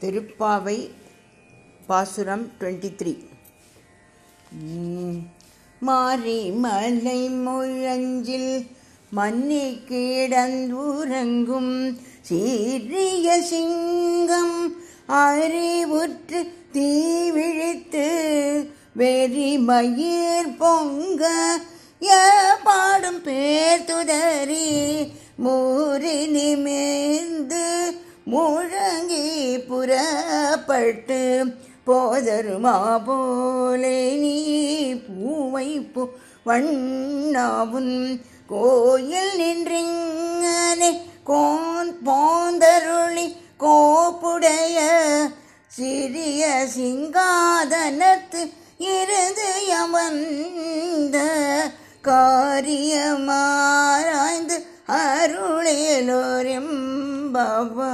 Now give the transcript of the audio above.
திருப்பாவை பாசுரம் twenty three மாறி மலை முழஞ்சில் மன்னி கிடந்துறங்கும் சீரிய சிங்கம் அறிவுற்று தீவிழித்து வெறி மயிர் பொங்க பாடும் பேர் துதறி மூறி நிமிர்ந்து முழங்கி பட்டு போதருமா போலே நீ பூவை பூ வண்ணாவும் கோயில் நின்றிங்கனே கோன் போந்தருளி கோப்புடைய சிறிய சிங்காதனத்து இருந்து யமந்த காரியமாராய்ந்து அருளேலோரெம்பவா